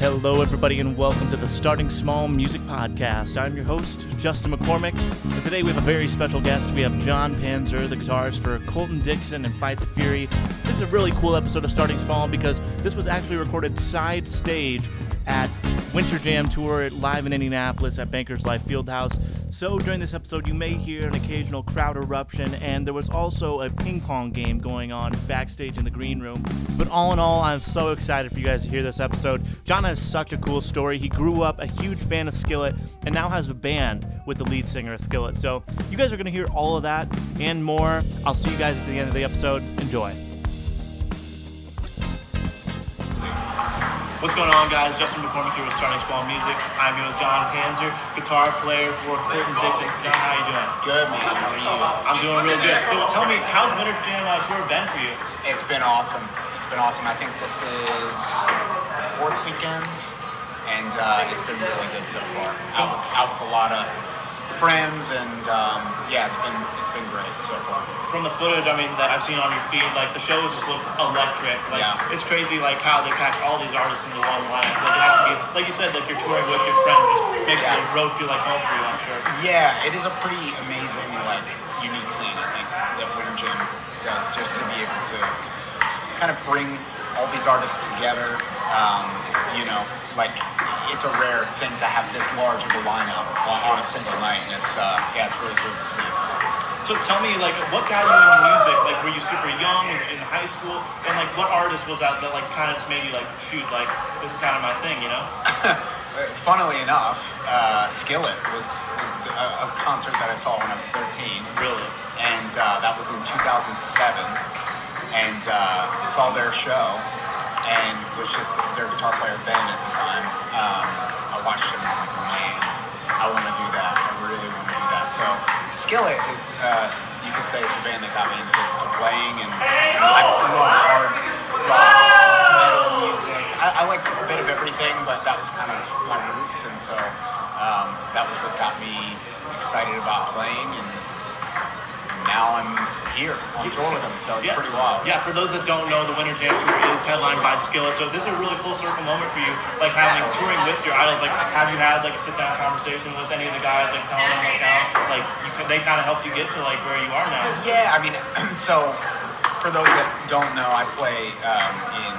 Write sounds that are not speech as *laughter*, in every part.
Hello, everybody, and welcome to the Starting Small Music Podcast. I'm your host, Justin McCormick, and today we have a very special guest. We have John Panzer, the guitarist for Colton Dixon and Fight the Fury. This is a really cool episode of Starting Small because this was actually recorded side stage at Winter Jam Tour live in Indianapolis at Bankers Life Fieldhouse. So during this episode, you may hear an occasional crowd eruption, and there was also a ping pong game going on backstage in the green room. But all in all, I'm so excited for you guys to hear this episode. John has such a cool story. He grew up a huge fan of Skillet and now has a band with the lead singer of Skillet. So you guys are going to hear all of that and more. I'll see you guys at the end of the episode. Enjoy. What's going on, guys? Justin McCormick here with Starting Small Music. I'm here with John Panzer, guitar player for Colton Dixon. John, how you doing? Good, man. How are you? I'm doing real good. So tell me, how's Winter Jam uh, Tour been for you? It's been awesome. It's been awesome. I think this is the fourth weekend, and uh, it's been really good so far. Out, out with a lot of friends, and um, yeah, it's been it's been great so far. From the footage, I mean, that I've seen on your feed, like the shows just look electric. Like Yeah. it's crazy, like how they pack all these artists into one line. Like it has to be, like you said, like you're touring with your friend, just makes Yeah. the road feel like home for you. I'm sure. Yeah, it is a pretty amazing, like, unique thing I think that Winter Jam does, just to be able to kind of bring all these artists together. Um, you know, like it's a rare thing to have this large of a lineup on, a single night, and it's uh, yeah, it's really cool to see. So tell me, like, what got you into music? Like, were you super young? In high school? And like, what artist was that that like kind of just made you like, shoot, like this is kind of my thing, you know? *laughs* Funnily enough, uh, Skillet was, was a, a concert that I saw when I was 13, Really? and uh, that was in 2007. And uh, saw their show, and was just their guitar player Ben at the time. Um, I watched him and like, man, I want to do that. I really want to do that. So Skillet is, uh, you could say, is the band that got me into to playing, and I love hard rock, metal music. I, I like a bit of everything, but that was kind of my roots, and so um, that was what got me excited about playing, and now I'm here on tour with them, so it's pretty wild. Yeah, for those that don't know, the Winter Jam Tour is headlined by Skillet. So this is a really full circle moment for you, like having touring with your idols. Like, have you had like a sit down conversation with any of the guys, like telling them like how like you, they kind of helped you get to like where you are now? Yeah, I mean, *clears throat* so for those that don't know, I play um, in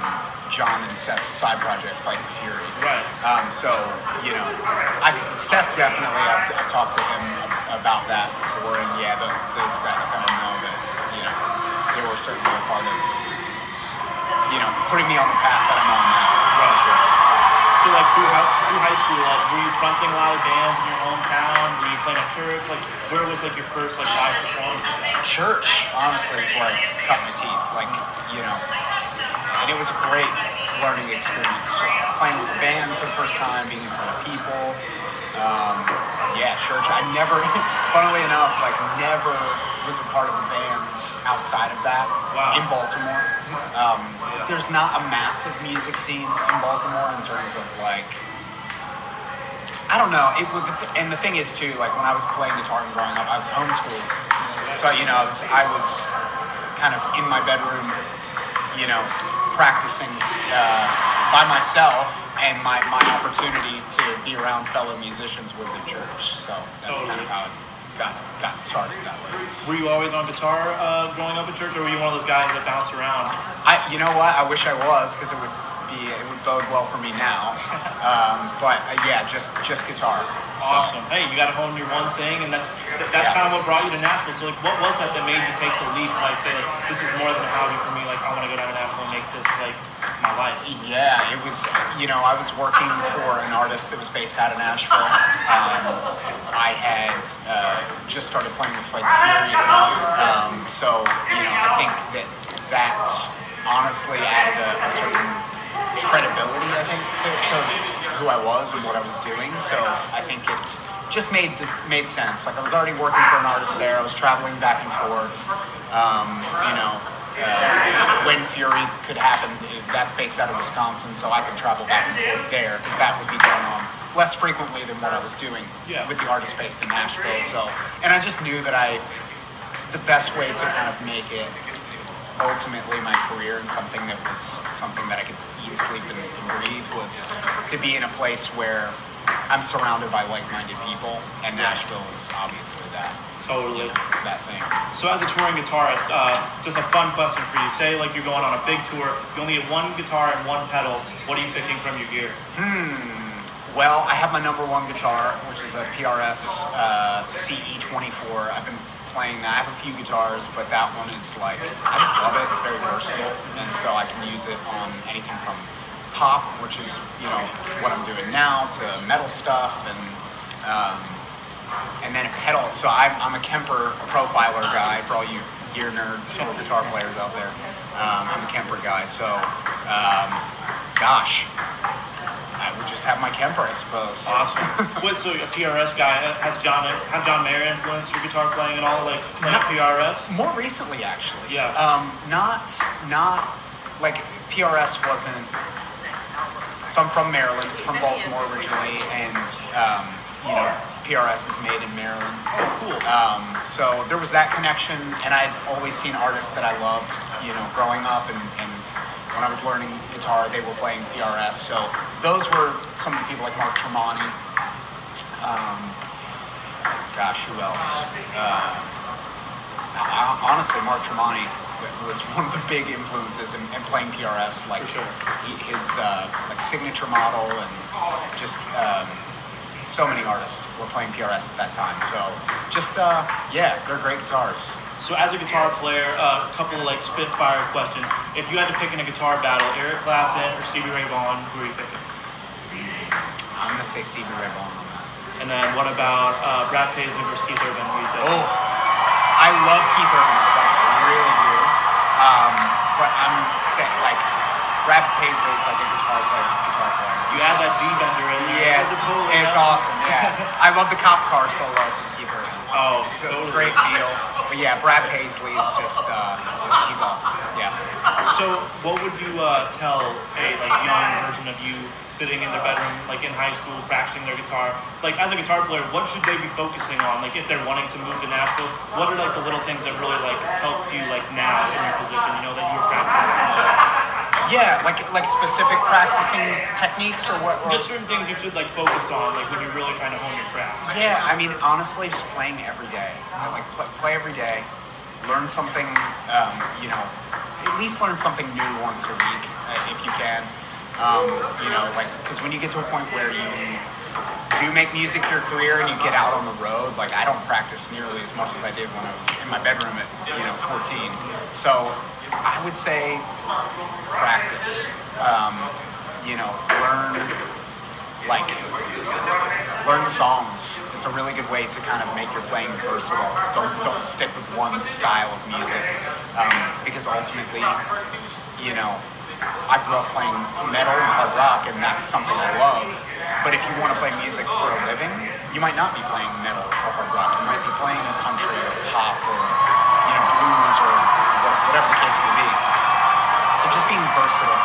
John and Seth's side project, Fight the Fury. Right. Um, so you know, I, Seth definitely. I've, I've talked to him about that before, and yeah, those guys kind of know that you know they were certainly a part of you know putting me on the path that I'm on now. Right. So like through high, through high school, like were you fronting a lot of bands in your hometown? Were you playing at church? Like where was like your first like live performance? Church, honestly, is where I cut my teeth. Like, you know, and it was a great learning experience. Just playing with a band for the first time, being in front of people. Um, yeah, church. I never, *laughs* funnily enough, like never was a part of a band outside of that Wow. in Baltimore. Um, there's not a massive music scene in Baltimore in terms of like I don't know. It was, and the thing is too, like when I was playing guitar and growing up, I was homeschooled. So you know, I was I was kind of in my bedroom, you know, practicing uh, by myself, and my, my opportunity to be around fellow musicians was at church. So that's kind of how it got got started that way. Were you always on guitar uh, growing up at church, or were you one of those guys that bounced around? I, you know what? I wish I was because it would be it would bode well for me now. *laughs* Um, but uh, yeah, just just guitar. So- Awesome. Hey, you got to hone your one thing, and that, that- that's Yeah. kind of what brought you to Nashville. So, like, what was that that made you take the leap? Like, say, like, this is more than a hobby for me. Like, I want to go down to Nashville and make this like my life. Yeah, it was. You know, I was working for an artist that was based out of Nashville. Um, I had uh, just started playing with Fight the Fury, um, so you know, I think that that honestly added a, a certain credibility. I think to, to who I was and what I was doing. So I think it just made made sense. Like I was already working for an artist there. I was traveling back and forth. Um, you know, uh, when Fury could happen, that's based out of Wisconsin, so I could travel back and forth there because that would be going on less frequently than what I was doing Yeah. with the artist based in Nashville. So, and I just knew that I, the best way to kind of make it ultimately my career and something that was something that I could eat, sleep, and, and breathe was to be in a place where I'm surrounded by like-minded people, and Nashville is obviously that Totally. that thing. So, as a touring guitarist, uh, just a fun question for you. Say, like, you're going on a big tour, you only have one guitar and one pedal. What are you picking from your gear? Hmm. Well, I have my number one guitar, which is a PRS uh, CE24. I've been playing that. I have a few guitars, but that one is like I just love it. It's very versatile, and so I can use it on anything from pop, which is you know what I'm doing now, to metal stuff, and um, and then a pedal. So I'm, I'm a Kemper profiler guy for all you gear nerds or guitar players out there. Um, I'm a Kemper guy, so um, gosh, I would just have my Kemper, I suppose. Awesome. *laughs* what, so a PRS guy, has John, have John Mayer influenced your guitar playing at all? Like, playing No. PRS? More recently, actually. Yeah. Um, not not like PRS wasn't. So I'm from Maryland, from Baltimore originally, and um, you know PRS is made in Maryland. Oh, cool. Um, so there was that connection, and I'd always seen artists that I loved, you know, growing up, and, and when I was learning guitar, they were playing PRS. So those were some of the people like Mark Tremonti. Um, gosh, who else? Uh, I- honestly, Mark Tremonti was one of the big influences in, in playing PRS, like sure. he, his uh, like signature model, and just um, so many artists were playing PRS at that time. So just uh, yeah, they're great guitars. So, as a guitar player, a couple of like spitfire questions. If you had to pick in a guitar battle, Eric Clapton or Stevie Ray Vaughan, who are you picking? I'm gonna say Stevie Ray Vaughan on that. And then what about uh, Brad Paisley versus Keith Urban? Who are you taking? Oh, I love Keith Urban's playing. I really do. Um, but I'm saying like Brad Paisley's like a guitar player. A guitar player. You have that G bender in there. Yes, That's a totally it's awesome. Yeah, *laughs* I love the cop car solo from. Oh, it's, it's a great feel. But yeah, Brad Paisley is just uh, he's awesome. Yeah. So, what would you uh, tell a like young version of you sitting in their bedroom, like in high school, practicing their guitar? Like as a guitar player, what should they be focusing on? Like if they're wanting to move to Nashville, what are like the little things that really like helped you like now in your position? You know that you were practicing. Yeah, like like specific practicing techniques or what? Or, Just certain things you should like focus on, like when you're really trying to hone your craft. Yeah, I mean, honestly, just playing every day. You know, like play, play every day, learn something. Um, you know, at least learn something new once a week uh, if you can. Um, you know, like because when you get to a point where you do make music your career and you get out on the road, like I don't practice nearly as much as I did when I was in my bedroom at you know 14. So I would say practice. Um, you know, learn like learn songs. It's a really good way to kind of make your playing versatile. Don't don't stick with one style of music um, because ultimately, you know, I grew up playing metal and hard rock, and that's something I love. But if you want to play music for a living, you might not be playing metal or hard rock. You might be playing country or pop or you know blues or whatever the case may be. So just being versatile,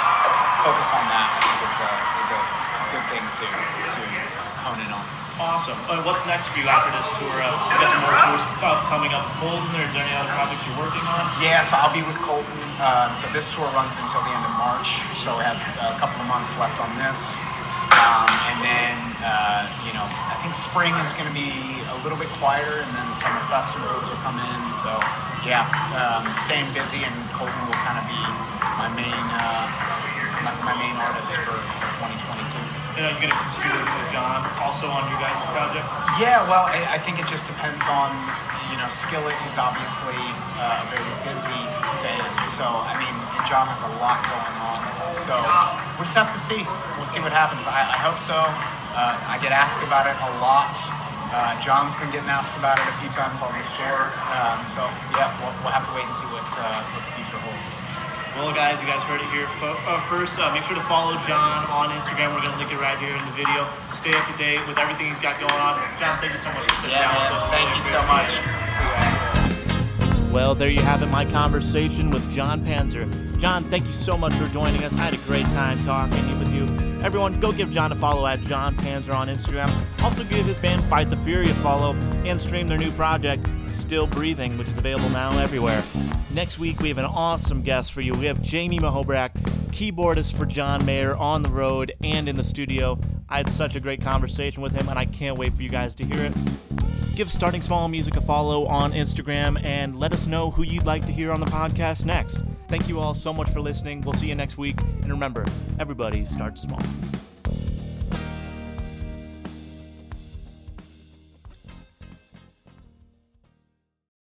focus on that. I think is a, is a good thing to to hone in on. Awesome. And what's next for you after this tour? Uh, you got some more tours uh, coming up with Colton, or is there any other projects you're working on? Yes, I'll be with Colton. Um, so this tour runs until the end of March. So we have a couple of months left on this. Um, and then, uh, you know, I think spring is going to be a little bit quieter, and then summer festivals will come in. So, yeah, um, staying busy, and Colton will kind of be my main uh, my, my main artist for 2022. You know, you're gonna continue with John also on your guys' project. Yeah, well, I, I think it just depends on, you know, Skillet is obviously uh, a very busy band. So, I mean, and John has a lot going on. So, we'll just have to see. We'll see what happens. I, I hope so. Uh, I get asked about it a lot. Uh, John's been getting asked about it a few times on this tour. Um, so, yeah, we'll, we'll have to wait and see what, uh, what the future holds. Well, guys, you guys heard it here uh, first. Uh, make sure to follow John on Instagram. We're gonna link it right here in the video stay up to date with everything he's got going on. John, thank you so much for sitting Yeah, down man. with us. Thank Really you so much. See you guys. Well, there you have it, my conversation with John Panzer. John, thank you so much for joining us. I had a great time talking with you. Everyone, go give John a follow at John Panzer on Instagram. Also, give his band Fight the Fury a follow and stream their new project, Still Breathing, which is available now everywhere. Next week, we have an awesome guest for you. We have Jamie Muhoberac, keyboardist for John Mayer on the road and in the studio. I had such a great conversation with him, and I can't wait for you guys to hear it. Give Starting Small Music a follow on Instagram and let us know who you'd like to hear on the podcast next. Thank you all so much for listening. We'll see you next week. And remember, everybody starts small.